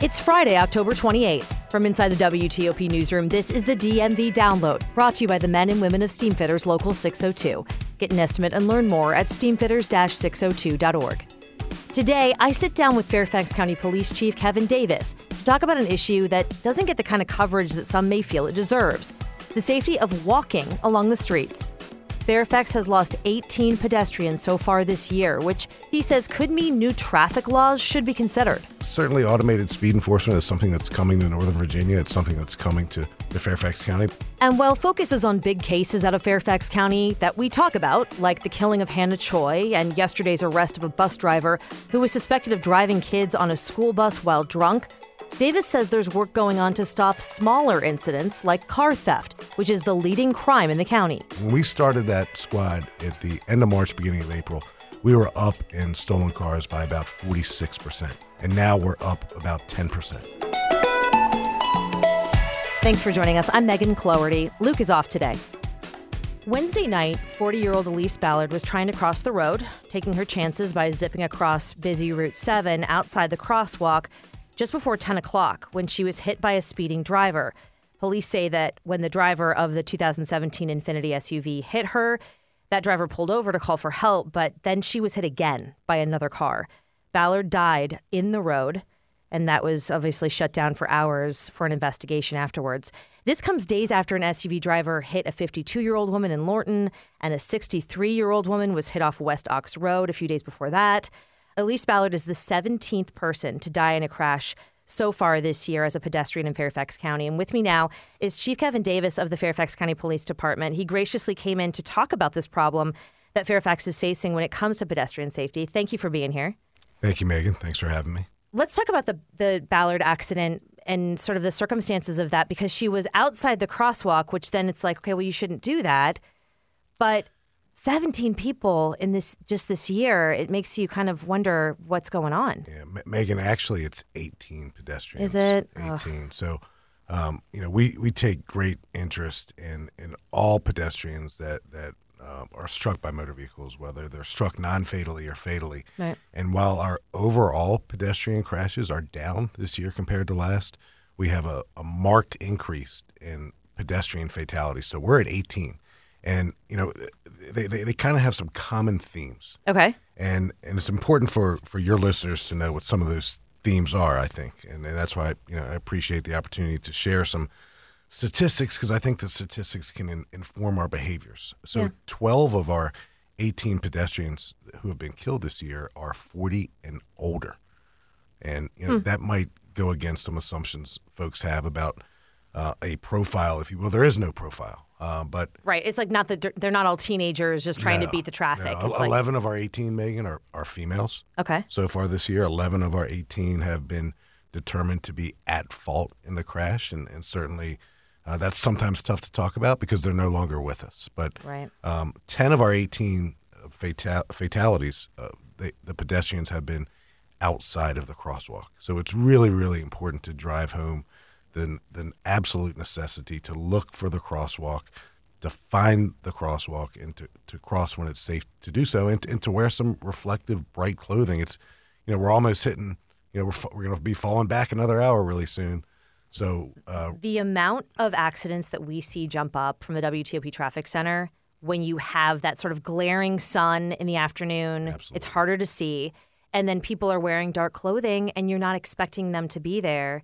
It's Friday, October 28th. From inside the WTOP newsroom, this is the DMV Download, brought to you by the men and women of Steamfitters Local 602. Get an estimate and learn more at steamfitters-602.org. Today, I sit down with Fairfax County Police Chief Kevin Davis to talk about an issue that doesn't get the kind of coverage that some may feel it deserves the safety of walking along the streets. Fairfax has lost 18 pedestrians so far this year, which he says could mean new traffic laws should be considered. Certainly, automated speed enforcement is something that's coming to Northern Virginia. It's something that's coming to, to Fairfax County. And while focus is on big cases out of Fairfax County that we talk about, like the killing of Hannah Choi and yesterday's arrest of a bus driver who was suspected of driving kids on a school bus while drunk, Davis says there's work going on to stop smaller incidents like car theft, which is the leading crime in the county. When we started that squad at the end of March, beginning of April, we were up in stolen cars by about 46%. And now we're up about 10%. Thanks for joining us. I'm Megan Cloherty. Luke is off today. Wednesday night, 40 year old Elise Ballard was trying to cross the road, taking her chances by zipping across busy Route 7 outside the crosswalk just before 10 o'clock when she was hit by a speeding driver. Police say that when the driver of the 2017 Infiniti SUV hit her, that driver pulled over to call for help, but then she was hit again by another car. Ballard died in the road, and that was obviously shut down for hours for an investigation afterwards. This comes days after an SUV driver hit a 52 year old woman in Lorton, and a 63 year old woman was hit off West Ox Road a few days before that. Elise Ballard is the 17th person to die in a crash so far this year as a pedestrian in Fairfax County. And with me now is Chief Kevin Davis of the Fairfax County Police Department. He graciously came in to talk about this problem that Fairfax is facing when it comes to pedestrian safety. Thank you for being here. Thank you, Megan. Thanks for having me. Let's talk about the, the Ballard accident and sort of the circumstances of that because she was outside the crosswalk, which then it's like, okay, well, you shouldn't do that. But 17 people in this just this year, it makes you kind of wonder what's going on. Yeah, M- Megan, actually, it's 18 pedestrians. Is it? 18. Ugh. So, um, you know, we, we take great interest in, in all pedestrians that, that um, are struck by motor vehicles, whether they're struck non fatally or fatally. Right. And while our overall pedestrian crashes are down this year compared to last, we have a, a marked increase in pedestrian fatalities. So we're at 18. And, you know, they, they, they kind of have some common themes. Okay. And, and it's important for, for your listeners to know what some of those themes are, I think. And, and that's why, you know, I appreciate the opportunity to share some statistics because I think the statistics can in, inform our behaviors. So Yeah. 12 of our 18 pedestrians who have been killed this year are 40 and older. And you know, that might go against some assumptions folks have about uh, a profile, if you will. There is no profile. Uh, but Right. It's like not that they're- not all teenagers just trying to beat the traffic. no. It's like, 11 of our 18, Megan, are, are females. okay. So far this year, 11 of our 18 have been determined to be at fault in the crash. And, and certainly uh, that's sometimes tough to talk about because they're no longer with us. But Right. um, 10 of our 18 fatal- fatalities, uh, they, the pedestrians have been outside of the crosswalk. So it's really, really important to drive home the, the absolute necessity to look for the crosswalk, to find the crosswalk, and to, to cross when it's safe to do so, and, and to wear some reflective, bright clothing. It's, you know, we're almost hitting, you know, we're, we're going to be falling back another hour really soon. So, uh, The amount of accidents that we see jump up from the WTOP traffic center when you have that sort of glaring sun in the afternoon, Absolutely. it's harder to see. And then people are wearing dark clothing and you're not expecting them to be there.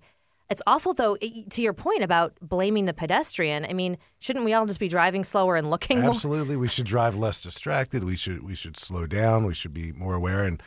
It's awful, though, to your point about blaming the pedestrian. I mean, shouldn't we all just be driving slower and looking more? Absolutely, we should drive less distracted. We should we should slow down. We should be more aware. And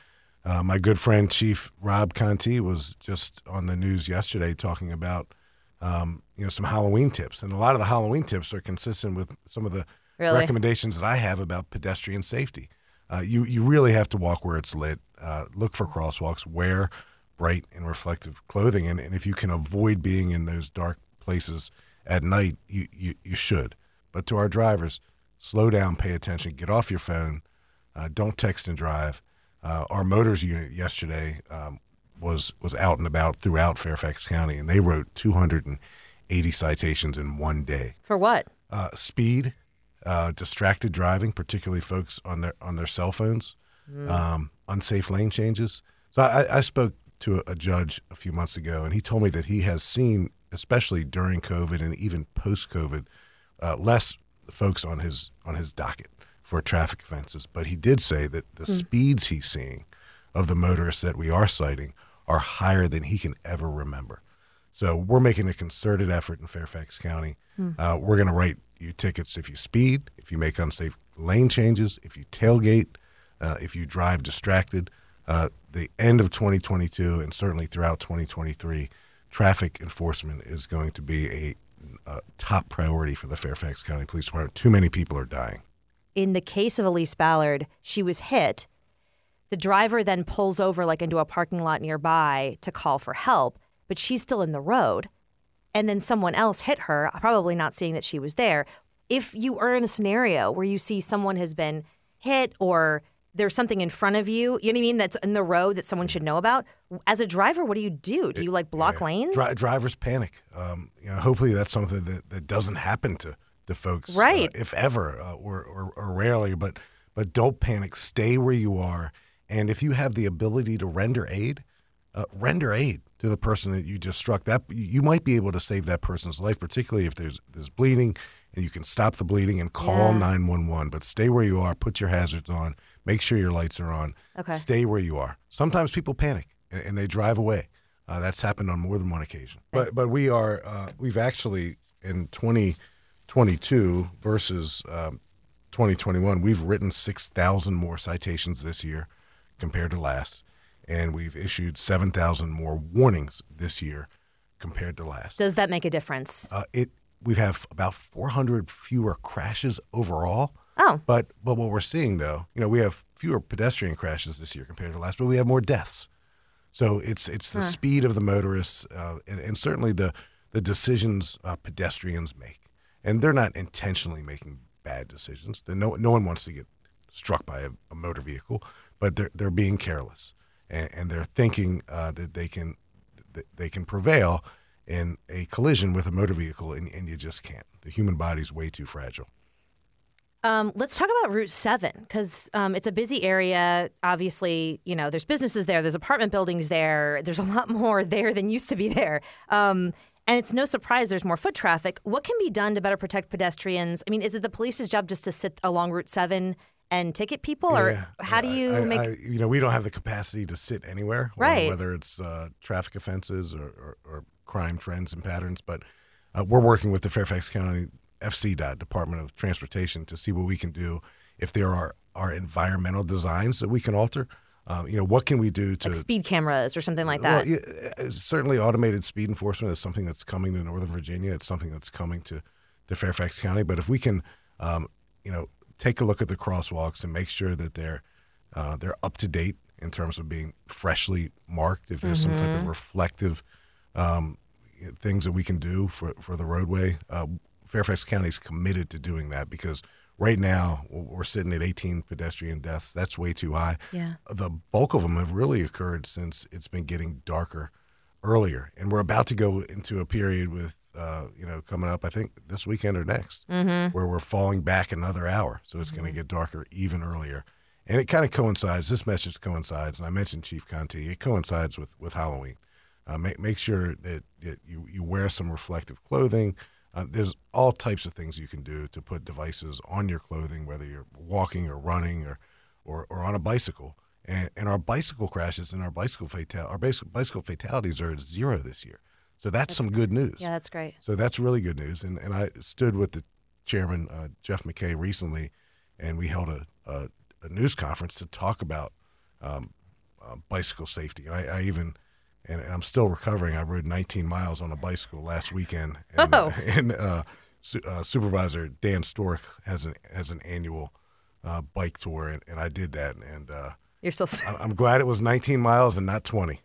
uh, my good friend Chief Rob Conti was just on the news yesterday talking about um, you know some Halloween tips, and a lot of the Halloween tips are consistent with some of the Really? recommendations that I have about pedestrian safety. Uh, you you really have to walk where it's lit. uh, look for crosswalks, wear bright and reflective clothing, and, and if you can avoid being in those dark places at night, you, you, you should. But to our drivers, slow down, pay attention, get off your phone, uh, don't text and drive. Uh, our motors unit yesterday um, was was out and about throughout Fairfax County, and they wrote 280 citations in one day. For what? Uh, speed, uh, distracted driving, particularly folks on their on their cell phones, um, unsafe lane changes. So I, I spoke to a, a judge a few months ago, and he told me that he has seen, especially during COVID and even post COVID, uh, less folks on his on his docket for traffic offenses. But he did say that the speeds he's seeing of the motorists that we are citing are higher than he can ever remember. So we're making a concerted effort in Fairfax County. Uh, we're going to write you tickets if you speed, if you make unsafe lane changes, if you tailgate, uh, if you drive distracted. Uh, the end of 2022 and certainly throughout 2023, traffic enforcement is going to be a, a top priority for the Fairfax County Police Department. Too many people are dying. In the case of Elise Ballard, she was hit. The driver then pulls over like into a parking lot nearby to call for help, but she's still in the road. And then someone else hit her, probably not seeing that she was there. If you are in a scenario where you see someone has been hit or there's something in front of you, you know what I mean, that's in the road that someone should know about, as a driver, what do you do? Do you like block Yeah. lanes? Dri- drivers panic. Um, you know, hopefully that's something that, that doesn't happen to, to folks, uh, Right. if ever, uh, or, or, or rarely. But but don't panic. Stay where you are, and if you have the ability to render aid, uh, render aid to the person that you just struck. That you might be able to save that person's life, particularly if there's there's bleeding, and you can stop the bleeding and call nine one one. But stay where you are. Put your hazards on. Make sure your lights are on. Okay. Stay where you are. Sometimes people panic and, and they drive away. Uh, that's happened on more than one occasion. But but we are uh, we've actually in 2022 versus um, 2021 we've written 6,000 more citations this year compared to last, and we've issued 7,000 more warnings this year compared to last. Does that make a difference? Uh, it we have about 400 fewer crashes overall. Oh. But but what we're seeing though, you know, we have fewer pedestrian crashes this year compared to last, but we have more deaths. So it's it's the speed of the motorists uh, and, and certainly the the decisions uh, pedestrians make, and they're not intentionally making bad decisions. No no one wants to get struck by a, a motor vehicle, but they're they're being careless and, and they're thinking uh, that they can that they can prevail in a collision with a motor vehicle, and, and you just can't. The human body's way too fragile. Um, let's talk about Route 7 because um, it's a busy area. Obviously, you know, there's businesses there, there's apartment buildings there, there's a lot more there than used to be there. Um, and it's no surprise there's more foot traffic. What can be done to better protect pedestrians? I mean, is it the police's job just to sit along Route 7 and ticket people? Or Yeah. how do you I- make. I- you know, we don't have the capacity to sit anywhere, Right. Whether it's uh, traffic offenses or, or, or crime trends and patterns, but uh, we're working with the Fairfax County FCDOT Department of Transportation to see what we can do if there are are environmental designs that we can alter. Um, you know, what can we do to like speed cameras or something like well, that. yeah, uh, certainly automated speed enforcement is something that's coming to Northern Virginia. It's something that's coming to, to Fairfax County. But if we can, um, you know, take a look at the crosswalks and make sure that they're uh, they're up to date in terms of being freshly marked. If there's some type of reflective um, things that we can do for for the roadway, uh, Fairfax County is committed to doing that because right now we're sitting at 18 pedestrian deaths. That's way too high Yeah. the bulk of them have really occurred since it's been getting darker earlier, and we're about to go into a period with, uh, you know, coming up. I think this weekend or next, where we're falling back another hour, so it's going to get darker even earlier. And it kind of coincides. This message coincides, and I mentioned Chief Conti. It coincides with with Halloween. Uh, make make sure that, that you you wear some reflective clothing. Uh, there's all types of things you can do to put devices on your clothing, whether you're walking or running or or, or on a bicycle. And, and our bicycle crashes and our bicycle fatal our bicycle, bicycle fatalities are at zero this year. So that's, some good news. Yeah, that's great. So that's really good news. And and I stood with the chairman uh, Jeff McKay recently, and we held a, a, a news conference to talk about um, uh, bicycle safety. And I, I even and, and I'm still recovering. I rode 19 miles on a bicycle last weekend. And, Oh. and uh, su- uh, Supervisor Dan Storck has an has an annual uh, bike tour, and, and I did that. And uh, You're still. I- I'm glad it was 19 miles and not 20.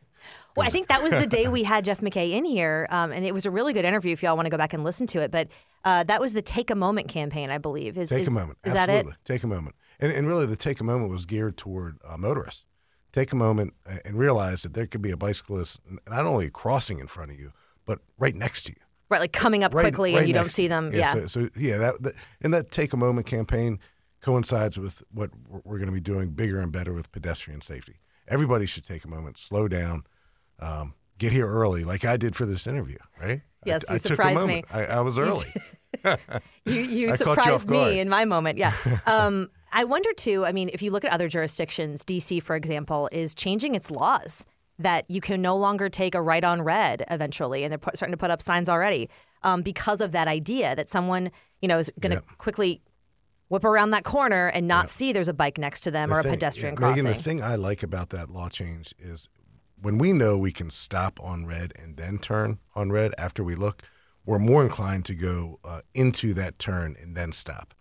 Well, I think that was the day we had Jeff McKay in here, um, and it was a really good interview. If y'all want to go back and listen to it, but uh, that was the Take a Moment campaign, I believe. Is Take is, a moment. Is Absolutely. that it? Take a moment. And, and really, the take a moment was geared toward uh, motorists. Take a moment and realize that there could be a bicyclist not only crossing in front of you, but right next to you. Right, like coming up Right- quickly right and you don't see them. Yeah. So, so yeah, that, that and that take a moment campaign coincides with what we're, going to be doing bigger and better with pedestrian safety. Everybody should take a moment, slow down, um, get here early, like I did for this interview. Right? Yes, I, you I took a surprised me. I, I was early. You you caught you surprised me in my moment. Yeah. Um, I wonder too. I mean, if you look at other jurisdictions, DC, for example, is changing its laws that you can no longer take a right on red eventually, and they're put, starting to put up signs already um, because of that idea that someone you know is going to Yeah. quickly whip around that corner and not see there's a bike next to them The or a pedestrian yeah, crossing. Megan, the thing I like about that law change is when we know we can stop on red and then turn on red after we look, we're more inclined to go uh, into that turn and then stop.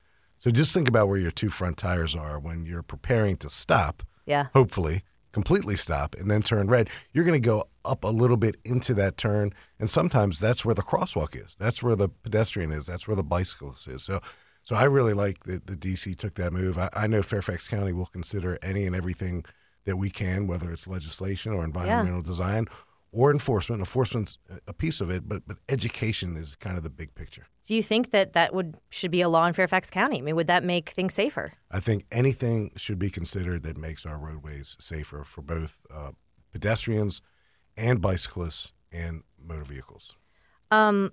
So just think about where your two front tires are when you're preparing to stop. Yeah. Hopefully, completely stop and then turn red. You're going to go up a little bit into that turn, and sometimes that's where the crosswalk is. That's where the pedestrian is. That's where the bicyclist is. So, so I really like that the DC took that move. I, I know Fairfax County will consider any and everything that we can, whether it's legislation or environmental design or enforcement. Enforcement's a piece of it, but but education is kind of the big picture. Do you think that that would should be a law in Fairfax County? I mean, would that make things safer? I think anything should be considered that makes our roadways safer for both uh, pedestrians and bicyclists and motor vehicles. Um,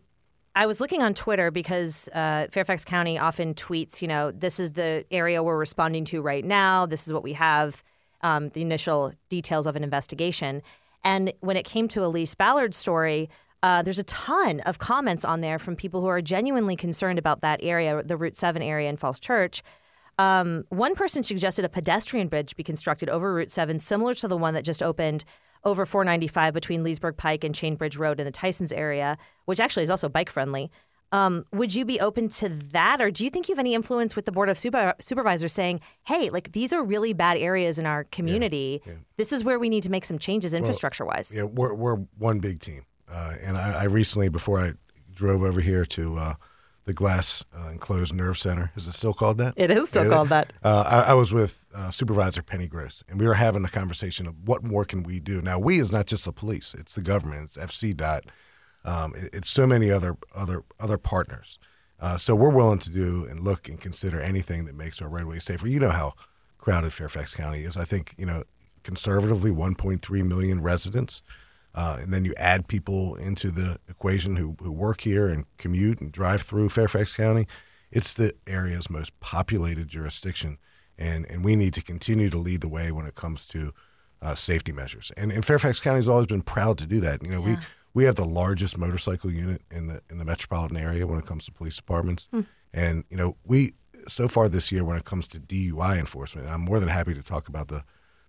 I was looking on Twitter because uh, Fairfax County often tweets, you know, this is the area we're responding to right now. This is what we have, um, the initial details of an investigation. And when it came to Elise Ballard's story, uh, there's a ton of comments on there from people who are genuinely concerned about that area, the Route 7 area in Falls Church. Um, one person suggested a pedestrian bridge be constructed over Route 7, similar to the one that just opened over 495 between Leesburg Pike and Chainbridge Road in the Tysons area, which actually is also bike friendly. Um, would you be open to that, or do you think you have any influence with the board of super- supervisors saying, "Hey, like these are really bad areas in our community. This is where we need to make some changes infrastructure wise." Yeah, we're we're one big team, uh, and I, I recently, before I drove over here to uh, the Glass uh, Enclosed Nerve Center, is it still called that? It is still Yeah, called that. Uh, I, I was with uh, Supervisor Penny Gross, and we were having the conversation of what more can we do. Now, we is not just the police; it's the government, it's FC dot, um, it- it's so many other other other partners. Uh, so we're willing to do and look and consider anything that makes our roadways safer. You know how crowded Fairfax County is. I think you know conservatively 1.3 million residents. Uh, and then you add people into the equation who, who work here and commute and drive through Fairfax County. It's the area's most populated jurisdiction, and, and we need to continue to lead the way when it comes to uh, safety measures. And, and Fairfax County has always been proud to do that. You know, we we have the largest motorcycle unit in the in the metropolitan area when it comes to police departments, hmm. and you know we so far this year when it comes to DUI enforcement, I'm more than happy to talk about the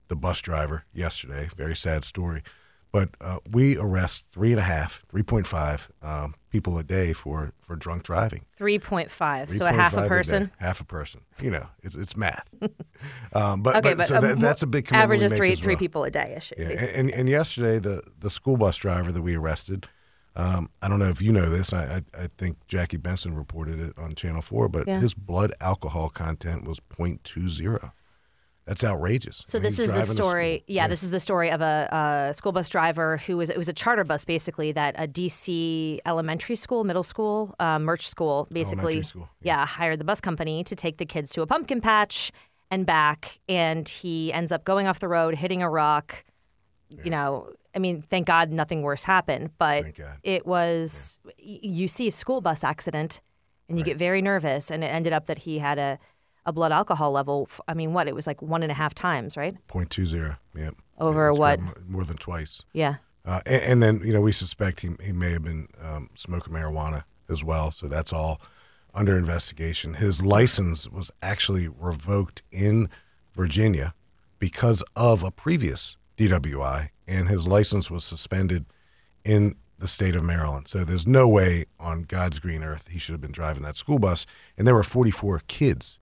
the bus driver yesterday. Very sad story. But uh, we arrest three and a half, 3.5 um, people a day for, for drunk driving. 3.5, so a half a person. half a person. You know, it's, it's math. um, but, Okay, but, but, so that, that's a big average of three three well. people a day. Ish, Yeah, and, and yesterday the the school bus driver that we arrested, um, I don't know if you know this. I, I I think Jackie Bensen reported it on Channel Four, but Yeah. his blood alcohol content was 0.20. That's outrageous. So I mean, this is the story. Yeah, this is the story of a, a school bus driver who was it was a charter bus basically that a DC elementary school, middle school, uh, merch school basically. School, yeah, hired the bus company to take the kids to a pumpkin patch and back, and he ends up going off the road, hitting a rock. You know, I mean, thank God nothing worse happened, but it was. y You see a school bus accident, and you get very nervous, and it ended up that he had a. A blood alcohol level. I mean, what? It was like one and a half times, right? 0.20. Yep. Over Yeah, what? More than twice. Yeah. Uh, and, and then you know we suspect he, he may have been um, smoking marijuana as well. So that's all under investigation. His license was actually revoked in Virginia because of a previous DWI, and his license was suspended in the state of Maryland. So there's no way on God's green earth he should have been driving that school bus. And there were 44 kids,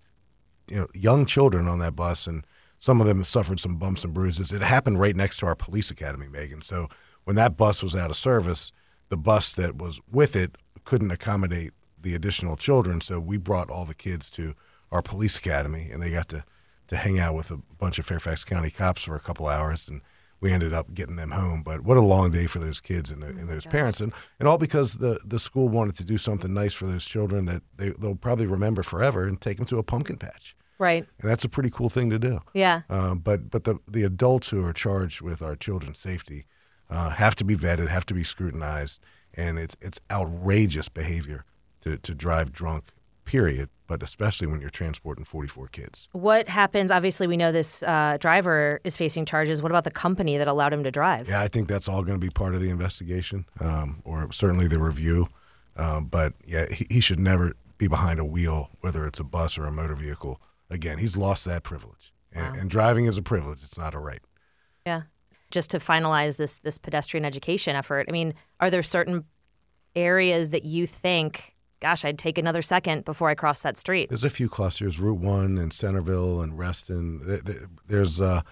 you know, young children on that bus, and some of them suffered some bumps and bruises. It happened right next to our police academy, Megan. So when that bus was out of service, the bus that was with it couldn't accommodate the additional children. So we brought all the kids to our police academy, and they got to to hang out with a bunch of Fairfax County cops for a couple hours, and we ended up getting them home. But what a long day for those kids and, oh and those parents, and, and all because the the school wanted to do something nice for those children that they, they'll probably remember forever and take them to a pumpkin patch. Right. And that's a pretty cool thing to do. Yeah. Um, but but the the adults who are charged with our children's safety uh, have to be vetted, have to be scrutinized, and it's it's outrageous behavior to to drive drunk. Period. But especially when you're transporting 44 kids. What happens? Obviously, we know this uh, driver is facing charges. What about the company that allowed him to drive? Yeah, I think that's all going to be part of the investigation, um, or certainly the review. Um, but yeah, he, he should never be behind a wheel, whether it's a bus or a motor vehicle. Again, he's lost that privilege, and, Wow. and driving is a privilege; it's not a right. Yeah. Just to finalize this this pedestrian education effort, I mean, are there certain areas that you think, gosh, I'd take another second before I cross that street? There's a few clusters: Route One and Centreville and Reston. Th- th- There's uh,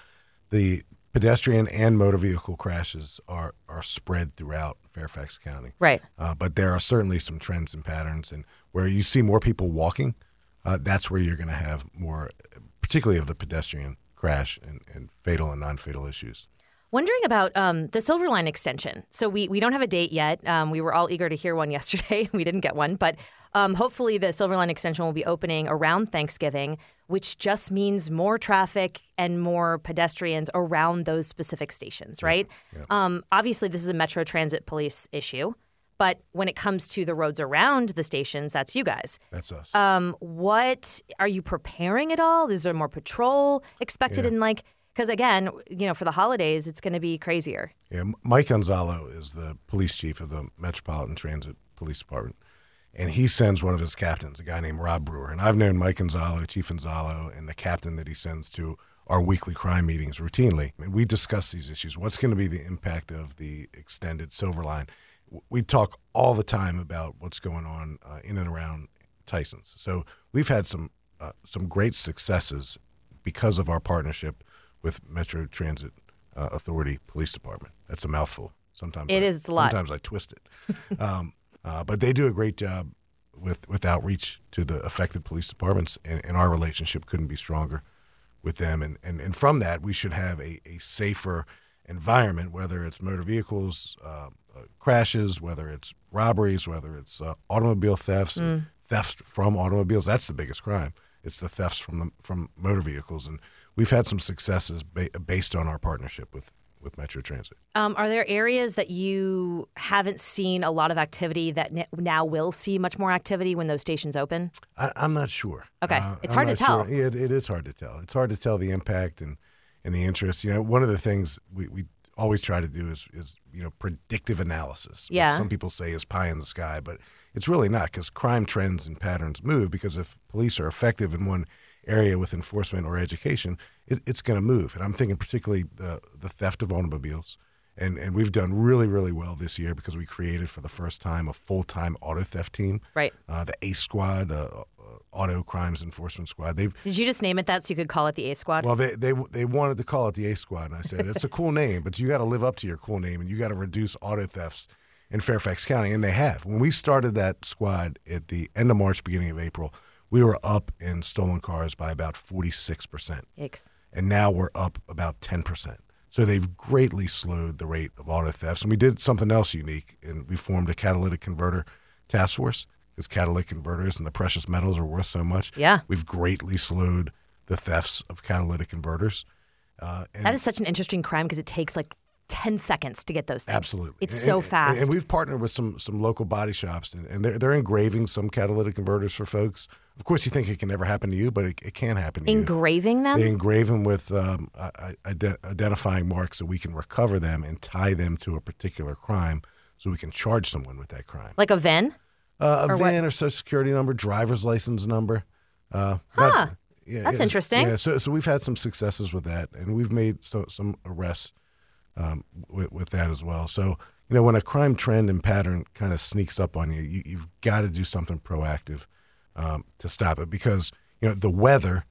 the pedestrian and motor vehicle crashes are are spread throughout Fairfax County. Right. Uh, but there are certainly some trends and patterns, and where you see more people walking, uh, that's where you're going to have more, particularly of the pedestrian crash and, and fatal and non-fatal issues. Wondering about um, the Silver Line extension. So we we don't have a date yet. Um, we were all eager to hear one yesterday. we didn't get one, but um, hopefully the Silver Line extension will be opening around Thanksgiving, which just means more traffic and more pedestrians around those specific stations. Right. Um, obviously, this is a Metro Transit Police issue, but when it comes to the roads around the stations, that's you guys. That's us. Um, what are you preparing at all? Is there more patrol expected in like? Because again, you know, for the holidays, it's going to be crazier. Yeah, Mike Anzallo is the police chief of the Metropolitan Transit Police Department, and he sends one of his captains, a guy named Rob Brewer. And I've known Mike Anzallo, Chief Anzallo, and the captain that he sends to our weekly crime meetings routinely. And we discuss these issues. What's going to be the impact of the extended Silver Line? We talk all the time about what's going on uh, in and around Tyson's. So we've had some uh, some great successes because of our partnership with Metro Transit uh, Authority Police Department. That's a mouthful. Sometimes It I, is a lot. Sometimes I twist it, um, uh, but they do a great job with with outreach to the affected police departments, and, and our relationship couldn't be stronger with them. And and, and from that, we should have a, a safer environment, whether it's motor vehicles uh, crashes, whether it's robberies, whether it's uh, automobile thefts, Mm. thefts from automobiles. That's the biggest crime. It's the thefts from the from motor vehicles, and we've had some successes ba- based on our partnership with with Metro Transit. Um, are there areas that you haven't seen a lot of activity that n- now will see much more activity when those stations open? I, I'm not sure. Okay. Uh, It's I'm hard to tell. sure. It, it is hard to tell. It's hard to tell the impact and, and the interest. You know, one of the things we, we always try to do is, is you know predictive analysis. Yeah. some people say is pie in the sky, but it's really not because crime trends and patterns move. Because if police are effective in one area with enforcement or education, it, it's going to move. And I'm thinking particularly the the theft of automobiles. And, and we've done really, really well this year because we created for the first time a full time auto theft team Right. uh, the ACE Squad, uh, Auto Crimes Enforcement Squad. They've Did you just name it that so you could call it the A Squad? well, they they they wanted to call it the A Squad, and I said it's a cool name, but you got to live up to your cool name, and you got to reduce auto thefts in Fairfax County, and they have. When we started that squad at the end of March, beginning of April, we were up in stolen cars by about forty six percent and now we're up about 10%. So they've greatly slowed the rate of auto thefts. And we did something else unique, and we formed a catalytic converter task force because catalytic converters and the precious metals are worth so much. Yeah. We've greatly slowed the thefts of catalytic converters. Uh, and That is such an interesting crime because it takes like 10 seconds to get those things. Absolutely, It's And- so fast. And we've partnered with some some local body shops, and, and they're they're engraving some catalytic converters for folks. Of course, you think it can never happen to you, but it, it can happen to you. Engraving them? They engrave them with um, I- I- identifying marks so we can recover them and tie them to a particular crime, so we can charge someone with that crime. like a VIN? Uh, a or what- or social security number, driver's license number. Uh, Huh. but- yeah, That's yeah, interesting. Yeah, so so we've had some successes with that, and we've made so, some arrests um, with, with that as well. So you know, when a crime trend and pattern kind of sneaks up on you, you you've got to do something proactive um, to stop it because you know the weather,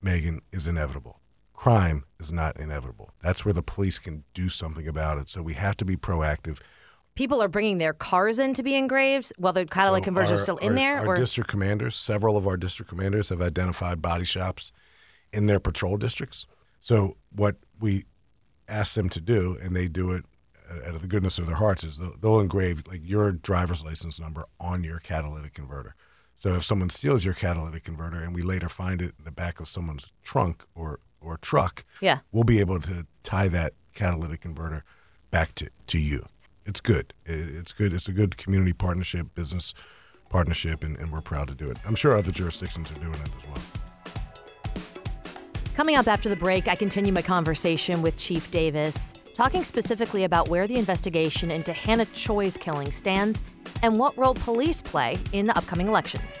Megan, is inevitable. crime is not inevitable. That's where the police can do something about it. So we have to be proactive. People are bringing their cars in to be engraved while the catalytic So converters are still in our- there? Our or district commanders, several of our district commanders have identified body shops in their patrol districts. So what we ask them to do, and they do it out of the goodness of their hearts, is they'll, they'll engrave like your driver's license number on your catalytic converter. So if someone steals your catalytic converter and we later find it in the back of someone's trunk or or truck, Yeah. we'll be able to tie that catalytic converter back to, to you. It's good. It's good. It's a good community partnership, business partnership, and, and we're proud to do it. I'm sure other jurisdictions are doing it as well. Coming up after the break, I continue my conversation with Chief Davis, talking specifically about where the investigation into Hannah Choi's killing stands and what role police play in the upcoming elections.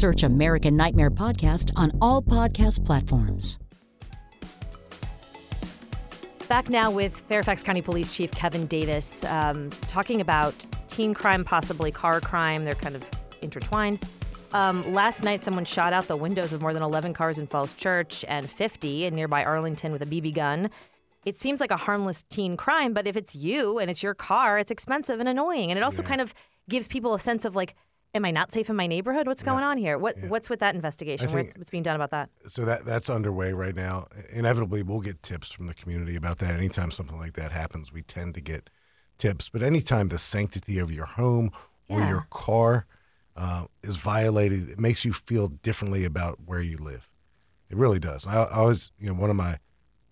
Search American Nightmare Podcast on all podcast platforms. Back now with Fairfax County Police Chief Kevin Davis, um, talking about teen crime, possibly car crime. They're kind of intertwined. Um, last night, someone shot out the windows of more than 11 cars in Falls Church and 50 in nearby Arlington with a BB gun. It seems like a harmless teen crime, but if it's you and it's your car, it's expensive and annoying. And it also kind of gives people a sense of like, am I not safe in my neighborhood? What's going on here? What What's with that investigation? Think- what's, what's being done about that? So that that's underway right now. Inevitably, we'll get tips from the community about that. Anytime something like that happens, we tend to get tips. But anytime the sanctity of your home or Yeah. your car uh, is violated, it makes you feel differently about where you live. It really does. I, I always, you know, one of my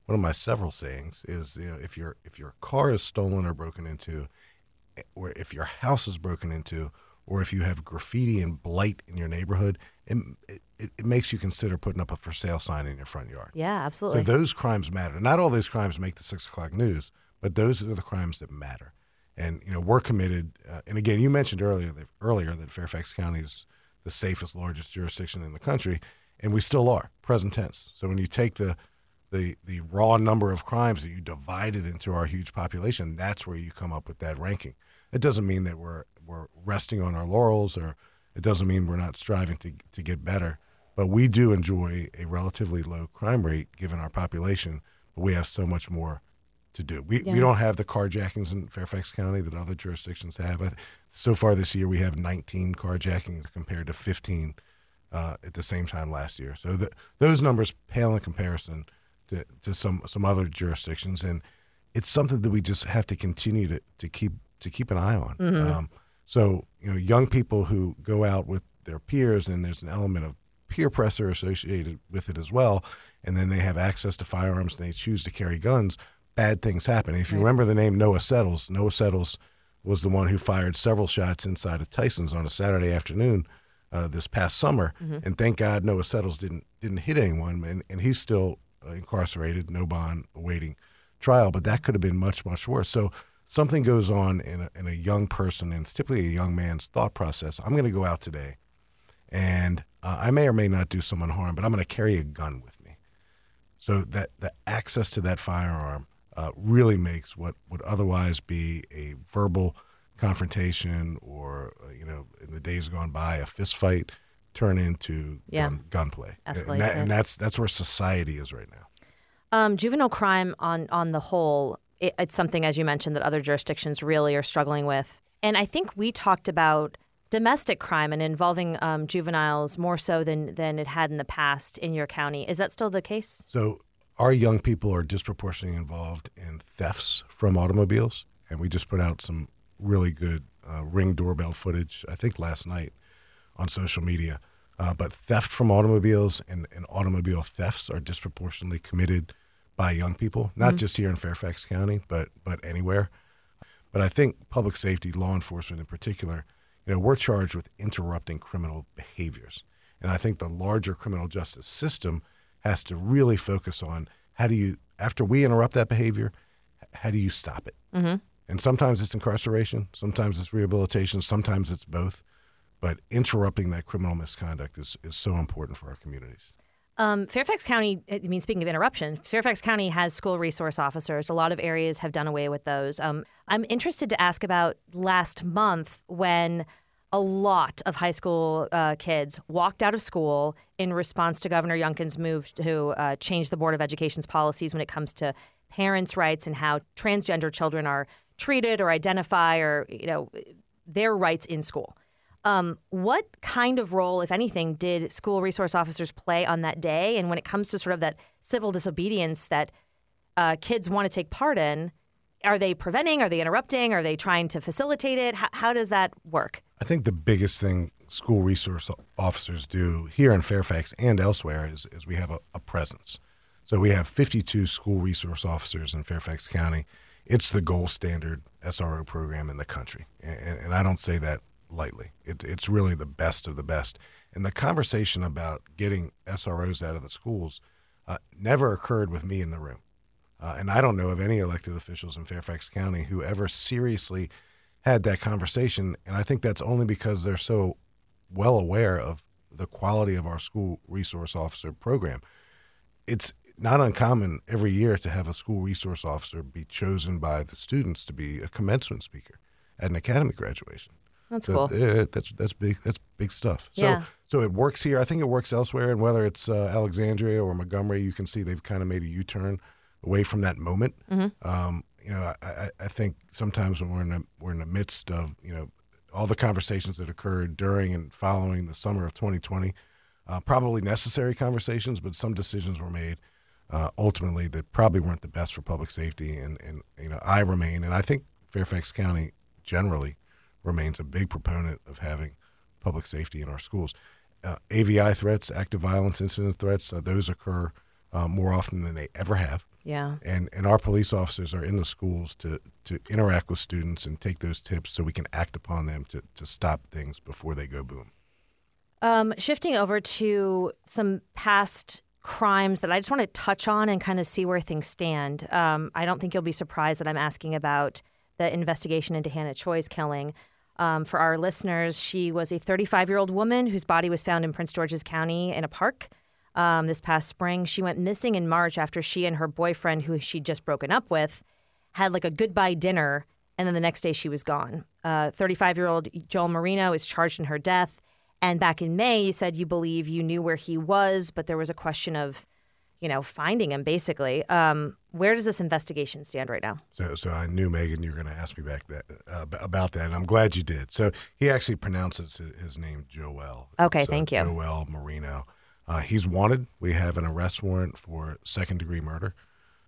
one of my several sayings is, you know, if your if your car is stolen or broken into, eh, or if your house is broken into, or if you have graffiti and blight in your neighborhood, it, it, it makes you consider putting up a for sale sign in your front yard. Yeah, absolutely. So those crimes matter. Not all those crimes make the six o'clock news, but those are the crimes that matter. And you know we're committed. Uh, and again, you mentioned earlier that earlier that Fairfax County is the safest, largest jurisdiction in the country, and we still are. Present tense. So when you take the the the raw number of crimes that you divide it into our huge population, that's where you come up with that ranking. It doesn't mean that we're we're resting on our laurels, or it doesn't mean we're not striving to to get better. But we do enjoy a relatively low crime rate given our population. But we have so much more to do. We Yeah. we don't have the carjackings in Fairfax County that other jurisdictions have. So far this year, we have 19 carjackings compared to 15 uh, at the same time last year. So the, those numbers pale in comparison to, to some some other jurisdictions, and it's something that we just have to continue to, to keep to keep an eye on. Um, so you know, young people who go out with their peers, and there's an element of peer pressure associated with it as well, and then they have access to firearms and they choose to carry guns. Bad things happen. If you remember the name Noah Settles, Noah Settles was the one who fired several shots inside of Tyson's on a Saturday afternoon uh, this past summer, and thank God Noah Settles didn't didn't hit anyone, and, and he's still uh, incarcerated, no bond, awaiting trial. But that could have been much much worse. So something goes on in a, in a young person, and it's typically a young man's thought process. I'm going to go out today, and uh, I may or may not do someone harm, but I'm going to carry a gun with me. So that the access to that firearm uh, really makes what would otherwise be a verbal confrontation or uh, you know in the days gone by a fist fight turn into Yeah. gun, gunplay. And, that- and that's that's where society is right now. Um, juvenile crime on on the whole, it, it's something as you mentioned that other jurisdictions really are struggling with, and I think we talked about domestic crime and involving um, juveniles more so than than it had in the past in your county. Is that still the case? So our young people are disproportionately involved in thefts from automobiles, and we just put out some really good uh, ring doorbell footage. I think last night on social media. Uh, but theft from automobiles and, and, automobile thefts are disproportionately committed by young people, not mm-hmm. just here in Fairfax County, but but anywhere. But I think public safety, law enforcement in particular, you know, we're charged with interrupting criminal behaviors. And I think the larger criminal justice system has to really focus on how do you, after we interrupt that behavior, how do you stop it? Mm-hmm. And sometimes it's incarceration, sometimes it's rehabilitation, sometimes it's both. But interrupting that criminal misconduct is, is so important for our communities. Um, Fairfax County, I mean, speaking of interruption, Fairfax County has school resource officers. A lot of areas have done away with those. Um, I'm interested to ask about last month when a lot of high school uh, kids walked out of school in response to Governor Youngkin's move to uh, change the Board of Education's policies when it comes to parents' rights and how transgender children are treated or identify or you know their rights in school. Um, what kind of role, if anything, did school resource officers play on that day? And when it comes to sort of that civil disobedience that uh, kids want to take part in, are they preventing? Are they interrupting? Are they trying to facilitate it? How, how does that work? I think the biggest thing school resource officers do here in Fairfax and elsewhere is, is we have a, a presence. So we have 52 school resource officers in Fairfax County. It's the gold standard SRO program in the country. And, and I don't say that lightly. It, it's really the best of the best. And the conversation about getting SROs out of the schools uh, never occurred with me in the room. Uh, and I don't know of any elected officials in Fairfax County who ever seriously had that conversation. And I think that's only because they're so well aware of the quality of our school resource officer program. It's not uncommon every year to have a school resource officer be chosen by the students to be a commencement speaker at an academy graduation. That's so, cool. Yeah, that's that's big. That's big stuff. So yeah. so it works here. I think it works elsewhere, and whether it's uh, Alexandria or Montgomery, you can see they've kind of made a U-turn away from that moment. Mm-hmm. Um, you know, I, I think sometimes when we're in the, we're in the midst of you know all the conversations that occurred during and following the summer of 2020, uh, probably necessary conversations, but some decisions were made uh, ultimately that probably weren't the best for public safety. And and you know, I remain, and I think Fairfax County generally remains a big proponent of having public safety in our schools. Uh, AVI threats, active violence incident threats, uh, those occur uh, more often than they ever have. Yeah. And and our police officers are in the schools to to interact with students and take those tips so we can act upon them to to stop things before they go boom. Um, shifting over to some past crimes that I just want to touch on and kind of see where things stand. Um, I don't think you'll be surprised that I'm asking about the investigation into Hannah Choi's killing. Um, for our listeners, she was a 35 year old woman whose body was found in Prince George's County in a park um, this past spring. She went missing in March after she and her boyfriend, who she'd just broken up with, had like a goodbye dinner, and then the next day she was gone. 35 uh, year old Joel Merino is charged in her death. And back in May, you said you believe you knew where he was, but there was a question of you know, finding him basically. Um, where does this investigation stand right now? So, so I knew Megan, you were going to ask me back that uh, about that, and I'm glad you did. So he actually pronounces his name Joel. Okay, thank you. Joel Merino. Uh, he's wanted. We have an arrest warrant for second degree murder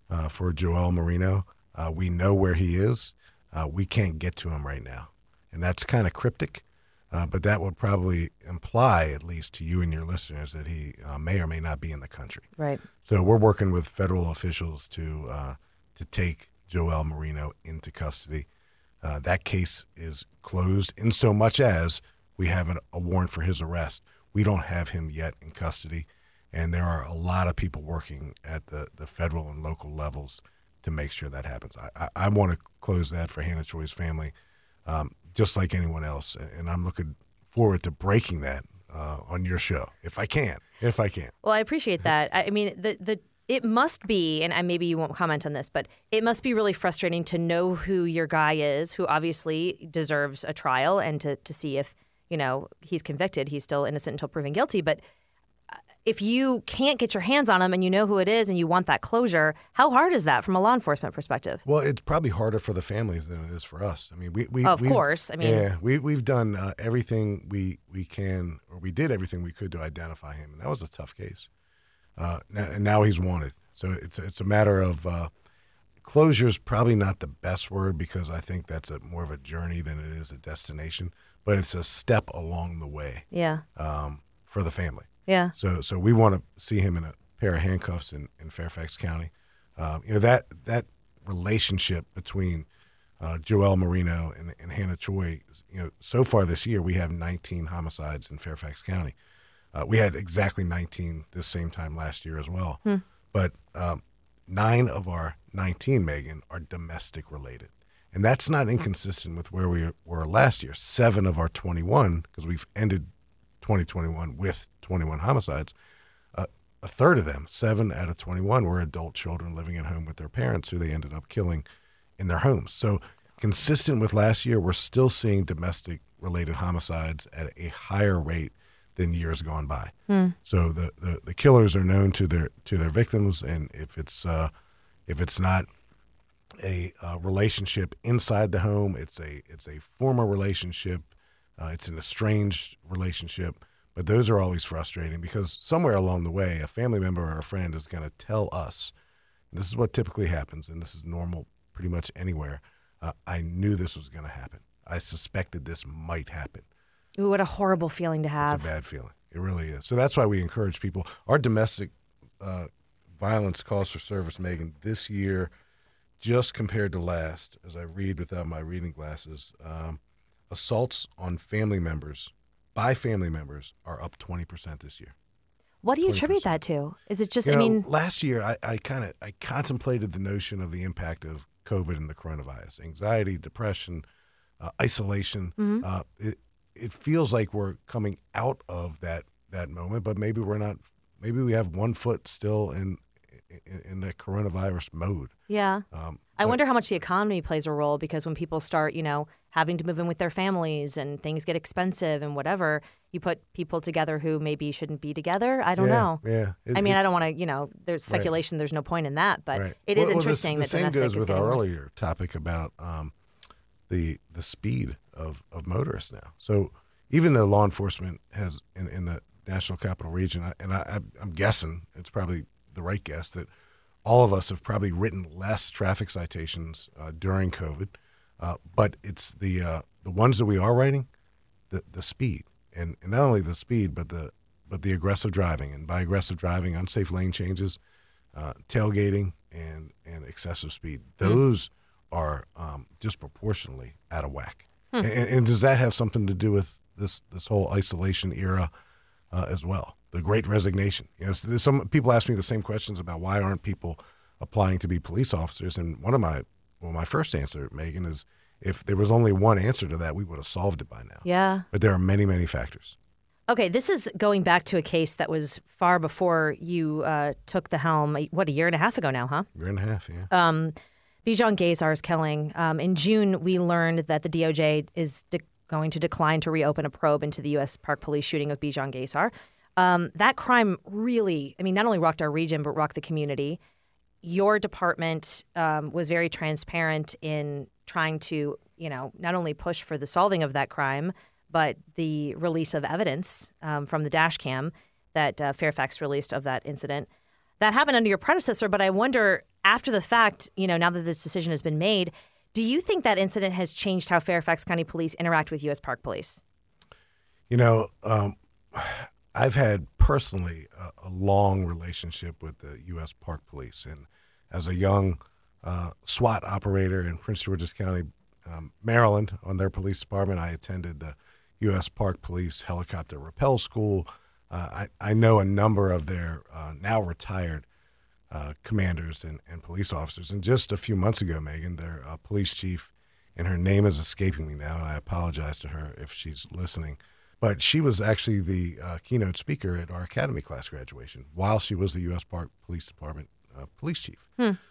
uh, for Joel Merino. Uh, we know where he is. Uh, we can't get to him right now, and that's kind of cryptic. Uh, but that would probably imply, at least to you and your listeners, that he uh, may or may not be in the country. Right. So we're working with federal officials to uh, to take Joel Merino into custody. Uh, that case is closed in so much as we have an, a warrant for his arrest. We don't have him yet in custody, and there are a lot of people working at the, the federal and local levels to make sure that happens. I, I, I want to close that for Hannah Choi's family. Um, just like anyone else. And I'm looking forward to breaking that uh, on your show if I can. If I can. Well, I appreciate that. I mean, the the it must be, and maybe you won't comment on this, but it must be really frustrating to know who your guy is, who obviously deserves a trial, and to to see if you know he's convicted. He's still innocent until proven guilty, but if you can't get your hands on them and you know who it is and you want that closure, how hard is that from a law enforcement perspective? Well, it's probably harder for the families than it is for us. I mean, we, we of course. I mean, yeah, we we've done uh, everything we we can, or we did everything we could to identify him, and that was a tough case. Uh, and now he's wanted, So it's it's a matter of uh, closure is probably not the best word because I think that's a more of a journey than it is a destination, but it's a step along the way Yeah. um, for the family. Yeah. So so we want to see him in a pair of handcuffs in, in Fairfax County. Um, you know that that relationship between uh, Joel Merino and, and Hannah Choi. You know, so far this year we have 19 homicides in Fairfax County. Uh, we had exactly 19 this same time last year as well. But um, nine of our 19, Megan, are domestic related. And that's not inconsistent with where we were last year. Seven of our 21, because we've ended 2021 with 21 homicides, uh, a third of them, seven out of 21, were adult children living at home with their parents who they ended up killing in their homes. So, consistent with last year, we're still seeing domestic related homicides at a higher rate than years gone by. So the, the, the killers are known to their to their victims, and if it's uh, if it's not a uh, relationship inside the home, it's a it's a former relationship, uh, it's an estranged relationship. But those are always frustrating because somewhere along the way, a family member or a friend is going to tell us, this is what typically happens, and this is normal pretty much anywhere. Uh, I knew this was going to happen. I suspected this might happen. Ooh, what a horrible feeling to have. It's a bad feeling. It really is. So that's why we encourage people. Our domestic uh, violence calls for service, Megan, this year, just compared to last, as I read without my reading glasses, um, assaults on family members by family members are up 20% this year. what do you attribute that to? Is it just, You I mean, last year I, I kind of I contemplated the notion of the impact of COVID and the coronavirus, anxiety, depression, uh, isolation. Mm-hmm. Uh, it it feels like we're coming out of that that moment, but maybe we're not. Maybe we have one foot still in in, in that coronavirus mode. yeah. Um, I but- wonder how much the economy plays a role because when people start, you know, having to move in with their families and things get expensive and whatever, you put people together who maybe shouldn't be together. I don't yeah, know. Yeah, It- I mean, I don't want to, you know, there's speculation. There's no point in that, but Right. it is Well- well, the- interesting the, that same domestic goes is with our worse. earlier topic about um, the the speed of, of motorists now. So even though law enforcement has in, in the national capital region, I- and I, I'm guessing it's probably the right guess that all of us have probably written less traffic citations uh, during COVID, uh, but it's the uh, the ones that we are writing, the the speed, and, and not only the speed, but the but the aggressive driving, and by aggressive driving, unsafe lane changes, uh, tailgating, and and excessive speed. Those are um, disproportionately out of whack. And, and does that have something to do with this this whole isolation era uh, as well? The Great Resignation. You know, some people ask me the same questions about why aren't people applying to be police officers, and one of my well, my first answer, Megan, is if there was only one answer to that, we would have solved it by now. Yeah. But there are many, many factors. Okay, this is going back to a case that was far before you uh, took the helm. What a year and a half ago now, huh? Year and a half, yeah. Um, Bijan Ghaisar's killing. Um, in June, we learned that the DOJ is de- going to decline to reopen a probe into the U.S. Park Police shooting of Bijan Ghaisar. Um, that crime really, I mean, not only rocked our region, but rocked the community. Your department um, was very transparent in trying to, you know, not only push for the solving of that crime, but the release of evidence um, from the dash cam that uh, Fairfax released of that incident. That happened under your predecessor, but I wonder after the fact, you know, now that this decision has been made, do you think that incident has changed how Fairfax County Police interact with U.S. Park Police? You know, um, I've had personally a, a long relationship with the U.S. Park Police, and as a young uh, SWAT operator in Prince George's County, um, Maryland, on their police department, I attended the U.S. Park Police Helicopter Rappel School. Uh, I, I know a number of their uh, now retired uh, commanders and, and police officers. And just a few months ago, Megan, their uh, police chief, and her name is escaping me now, and I apologize to her if she's listening. But she was actually the uh, keynote speaker at our academy class graduation while she was the U.S. Park Police Department uh, police chief.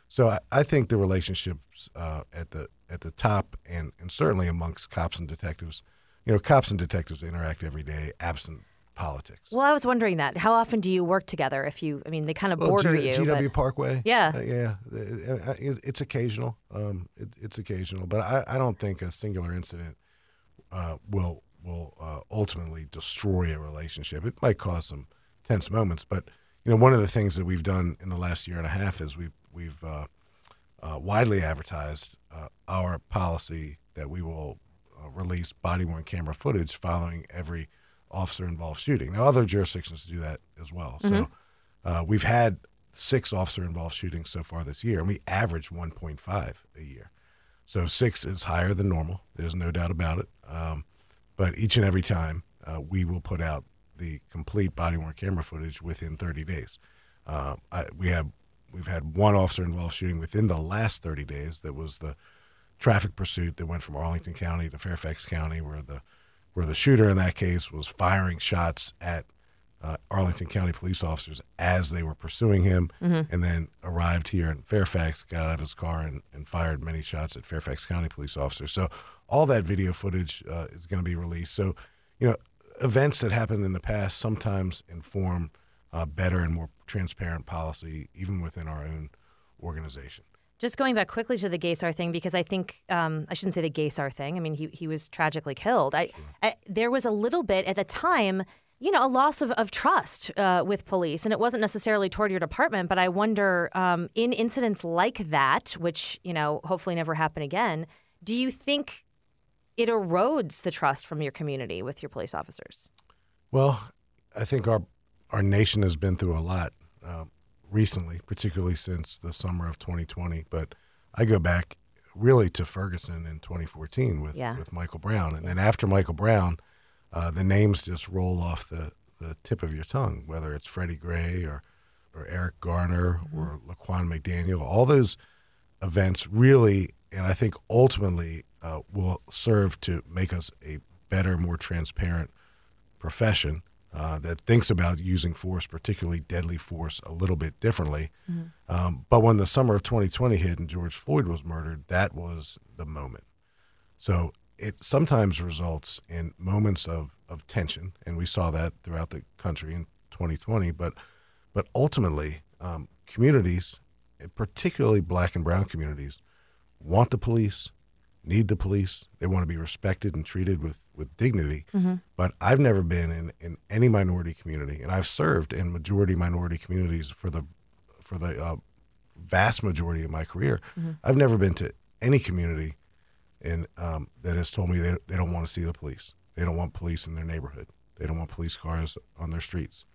So I, I think the relationships uh, at the at the top and, and certainly amongst cops and detectives, you know, cops and detectives interact every day, absent politics. Well, I was wondering that. How often do you work together? If you, I mean, they kind of Well, border G- you. GW but- Parkway. Yeah. Uh, yeah. Uh, uh, it- It's occasional. Um, it, it's occasional, but I, I don't think a singular incident uh, will will uh, ultimately destroy a relationship. It might cause some tense moments, but you know, one of the things that we've done in the last year and a half is we've we've uh, uh, widely advertised uh, our policy that we will uh, release body worn camera footage following every officer involved shooting. Now, other jurisdictions do that as well. So uh, we've had six officer involved shootings so far this year, and we average 1.5 a year. So six is higher than normal. There's no doubt about it. Um, but each and every time, uh, we will put out the complete body worn camera footage within 30 days. Uh, I, we have we've had one officer involved shooting within the last 30 days. That was the traffic pursuit that went from Arlington County to Fairfax County, where the where the shooter in that case was firing shots at uh, Arlington County police officers as they were pursuing him, and then arrived here in Fairfax, got out of his car, and, and fired many shots at Fairfax County police officers. So all that video footage uh, is going to be released. So, you know, events that happened in the past sometimes inform uh, better and more transparent policy, even within our own organization. Just going back quickly to the Ghaisar thing, because I think um, I shouldn't say the Ghaisar thing. I mean, he he was tragically killed. I, I there was a little bit at the time, you know, a loss of, of trust uh, with police, and it wasn't necessarily toward your department. But I wonder, um, in incidents like that, which you know, hopefully never happen again, do you think it erodes the trust from your community with your police officers? Well, I think our our nation has been through a lot uh, recently, particularly since the summer of 2020. But I go back really to Ferguson in 2014 with Yeah. with Michael Brown, and then after Michael Brown, uh, the names just roll off the, the tip of your tongue, whether it's Freddie Gray or or Eric Garner or Laquan McDaniel. All those events really, and I think ultimately, uh, will serve to make us a better, more transparent profession uh, that thinks about using force, particularly deadly force, a little bit differently. Um, but when the summer of 2020 hit and George Floyd was murdered, that was the moment. So it sometimes results in moments of, of tension, and we saw that throughout the country in 2020. But but ultimately, um, communities, particularly Black and Brown communities, want the police, need the police. They want to be respected and treated with with dignity. But I've never been in, in any minority community, and I've served in majority minority communities for the for the uh, vast majority of my career. I've never been to any community in um, that has told me they, they don't want to see the police. They don't want police in their neighborhood. They don't want police cars on their streets.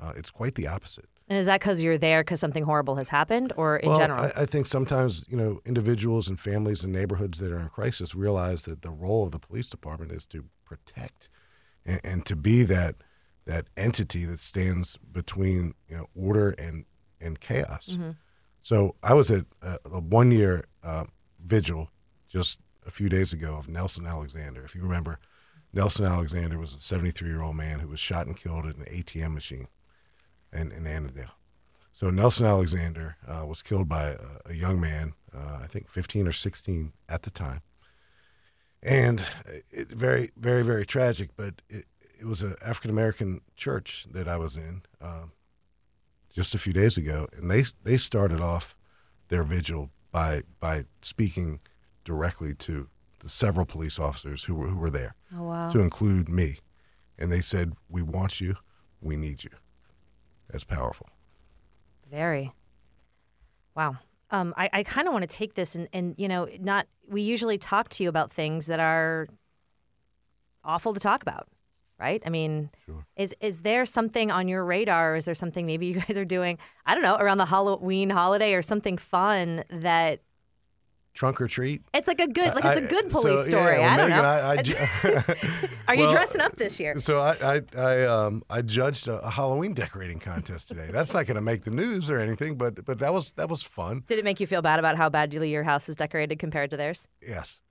Uh, it's quite the opposite. And is that because you're there because something horrible has happened, or in well, general? I, I think sometimes you know individuals and families and neighborhoods that are in crisis realize that the role of the police department is to protect and, and to be that that entity that stands between you know order and and chaos. So I was at uh, a one year uh, vigil just a few days ago of Nelson Alexander. If you remember, Nelson Alexander was a 73 year old man who was shot and killed at an ATM machine in, in Annandale. So Nelson Alexander uh, was killed by a, a young man, uh, I think 15 or 16 at the time, and it, very, very, very tragic. But it, it was an African American church that I was in uh, just a few days ago, and they they started off their vigil by by speaking directly to the several police officers who were who were there, oh wow! to include me, and they said, "We want you, we need you." That's powerful. Very. Wow. Um, I, I kind of want to take this and, and, you know, not, we usually talk to you about things that are awful to talk about, right? I mean, is, is there something on your radar? Is there something maybe you guys are doing, I don't know, around the Halloween holiday or something fun that Trunk or treat. it's like a good, like it's a good so, police yeah, story. well, I don't Megan, know. I- I ju- are you well, dressing up this year? So I I, I um I judged a, a Halloween decorating contest today. That's not going to make the news or anything, but but that was that was fun. Did it make you feel bad about how badly your house is decorated compared to theirs? Yes,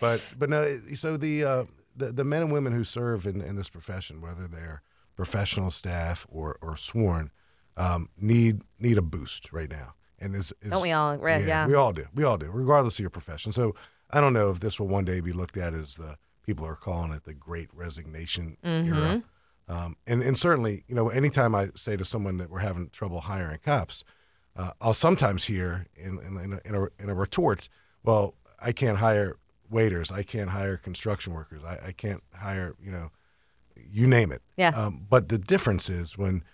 but but no. So the uh, the the men and women who serve in, in this profession, whether they're professional staff or or sworn, um, need need a boost right now. And is, is Don't we all? Right, yeah. we all do. We all do, regardless of your profession. So I don't know if this will one day be looked at as the people are calling it the Great Resignation Mm-hmm. era. Um, and and certainly, you know, anytime I say to someone that we're having trouble hiring cops, uh, I'll sometimes hear in in, in, a, in, a, in a retort, "Well, I can't hire waiters. I can't hire construction workers. I, I can't hire, you know, you name it." Yeah. Um, but the difference is when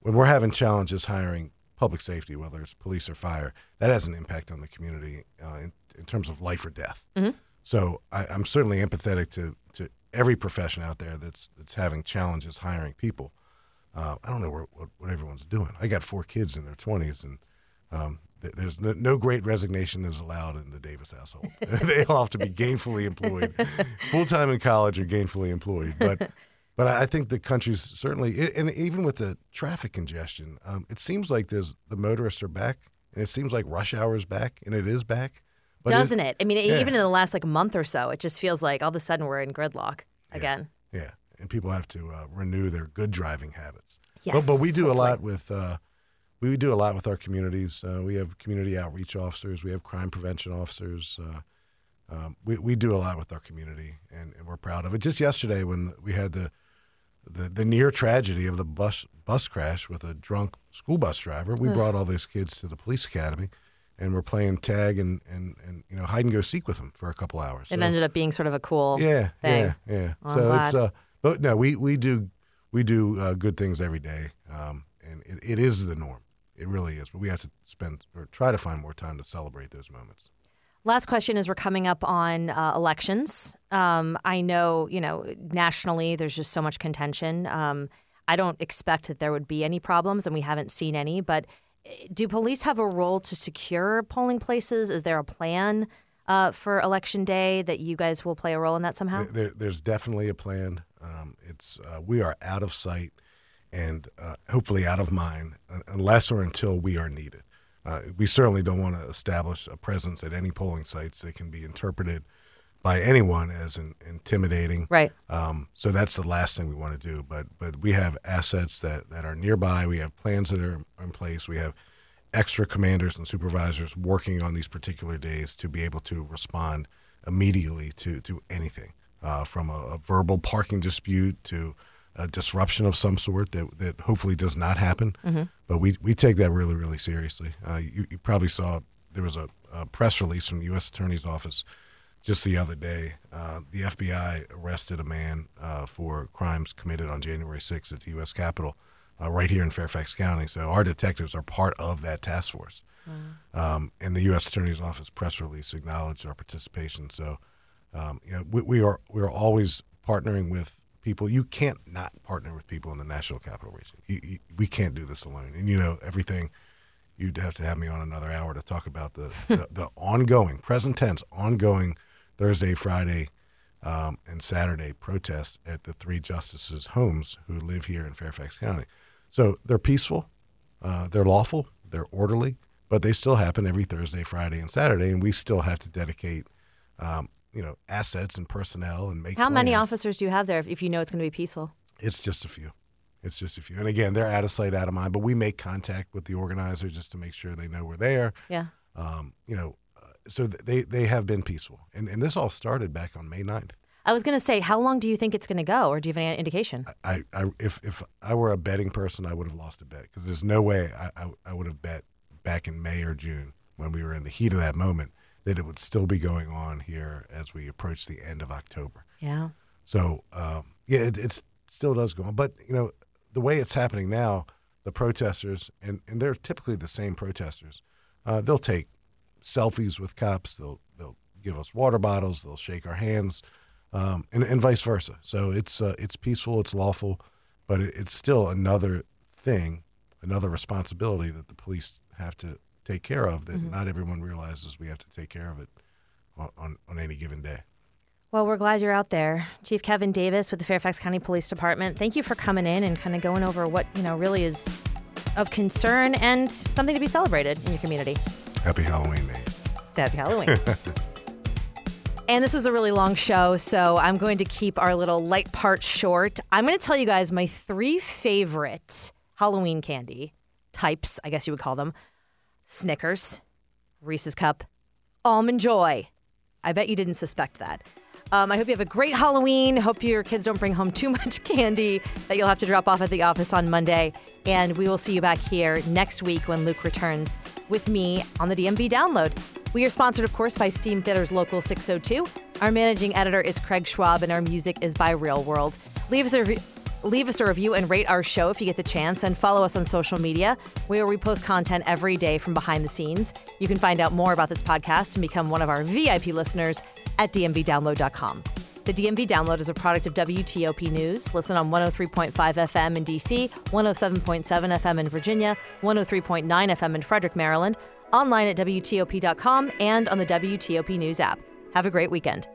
when we're having challenges hiring public safety, whether it's police or fire, that has an impact on the community uh, in, in terms of life or death. So I, I'm certainly empathetic to, to every profession out there that's that's having challenges hiring people. Uh, I don't know what, what, what everyone's doing. I got four kids in their 20s, and um, th- there's no, no great resignation is allowed in the Davis household. they all have to be gainfully employed, full time in college or gainfully employed. But but I think the country's certainly, and even with the traffic congestion, um, it seems like there's the motorists are back, and it seems like rush hour is back, and it is back. But Doesn't it? I mean, Yeah. even in the last like month or so, it just feels like all of a sudden we're in gridlock again. Yeah, and people have to uh, renew their good driving habits. Yes, but, but we do a lot with uh, we do a lot with our communities. Uh, we have community outreach officers. We have crime prevention officers. Uh, um, we we do a lot with our community, and, and we're proud of it. Just yesterday, when we had the the, the near tragedy of the bus bus crash with a drunk school bus driver, we brought all those kids to the police academy, and we're playing tag and, and, and you know hide and go seek with them for a couple hours. It So- ended up being sort of a cool yeah, thing. yeah, yeah. Well, so it's uh, but no, we we do we do uh, good things every day, um, and it, it is the norm. It really is. But we have to spend or try to find more time to celebrate those moments. Last question is we're coming up on uh, elections. Um, I know, you know, nationally there's just so much contention. Um, I don't expect that there would be any problems, and we haven't seen any. But eh, do police have a role to secure polling places? Is there a plan uh, for election day that you guys will play a role in that somehow? There- There, there's definitely a plan. Um, it's uh, we are out of sight and uh, hopefully out of mind unless or until we are needed. Uh, we certainly don't want to establish a presence at any polling sites that can be interpreted by anyone as in, intimidating. Right. Um, so that's the last thing we want to do. But but we have assets that, that are nearby. We have plans that are in place. We have extra commanders and supervisors working on these particular days to be able to respond immediately to to anything, uh, from a, a verbal parking dispute to a disruption of some sort that that hopefully does not happen. But we we take that really really seriously. Uh, you, you probably saw there was a, a press release from the U.S. Attorney's Office just the other day, uh, the FBI arrested a man uh, for crimes committed on January 6th at the U.S. Capitol, uh, right here in Fairfax County. So our detectives are part of that task force. Um, and the U.S. Attorney's Office press release acknowledged our participation. So, um, you know, we, we are we are always partnering with people. You can't not partner with people in the National Capital Region. You, you, we can't do this alone. And you know everything you'd have to have me on another hour to talk about the, the, the ongoing, present tense, ongoing Thursday, Friday, um, and Saturday protests at the three justices' homes who live here in Fairfax County. So they're peaceful, uh, they're lawful, they're orderly, but they still happen every Thursday, Friday, and Saturday, and we still have to dedicate, um, you know, assets and personnel and make. How many officers do you have there if, if you know it's going to be peaceful? It's just a few. It's just a few. And again, they're out of sight, out of mind, but we make contact with the organizer just to make sure they know we're there. Yeah. Um, you know, uh, so th- they, they have been peaceful. And, and this all started back on May 9th. I was going to say, how long do you think it's going to go, or do you have any indication? I, I, if, if I were a betting person, I would have lost a bet because there's no way I, I, I would have bet back in May or June when we were in the heat of that moment that it would still be going on here as we approach the end of October. Yeah. So um, yeah, it it's, still does go on. But you know, the way it's happening now, the protesters and, and they're typically the same protesters. Uh, they'll take selfies with cops. They'll they'll give us water bottles. They'll shake our hands, um, and and vice versa. So it's uh, it's peaceful. It's lawful, but it, it's still another thing, another responsibility that the police have to take care of. That mm-hmm. not everyone realizes we have to take care of it on, on, on any given day. Well, we're glad you're out there. Chief Kevin Davis with the Fairfax County Police Department. Thank you for coming in and kind of going over what, you know, really is of concern and something to be celebrated in your community. Happy Halloween, Nate. Happy Halloween. and this was a really long show, so I'm going to keep our little light part short. I'm going to tell you guys my three favorite Halloween candy types, I guess you would call them Snickers, Reese's Cup, Almond Joy. I bet you didn't suspect that. Um, I hope you have a great Halloween. Hope your kids don't bring home too much candy that you'll have to drop off at the office on Monday. And we will see you back here next week when Luke returns with me on the DMV download. We are sponsored, of course, by Steamfitters Local 602. Our managing editor is Craig Schwab, and our music is by Real World. Leave us a re- Leave us a review and rate our show if you get the chance, and follow us on social media, we post content every day from behind the scenes. You can find out more about this podcast and become one of our VIP listeners at dmvdownload.com. The DMV Download is a product of WTOP News. Listen on 103.5 FM in DC, 107.7 FM in Virginia, 103.9 FM in Frederick, Maryland, online at WTOP.com, and on the WTOP News app. Have a great weekend.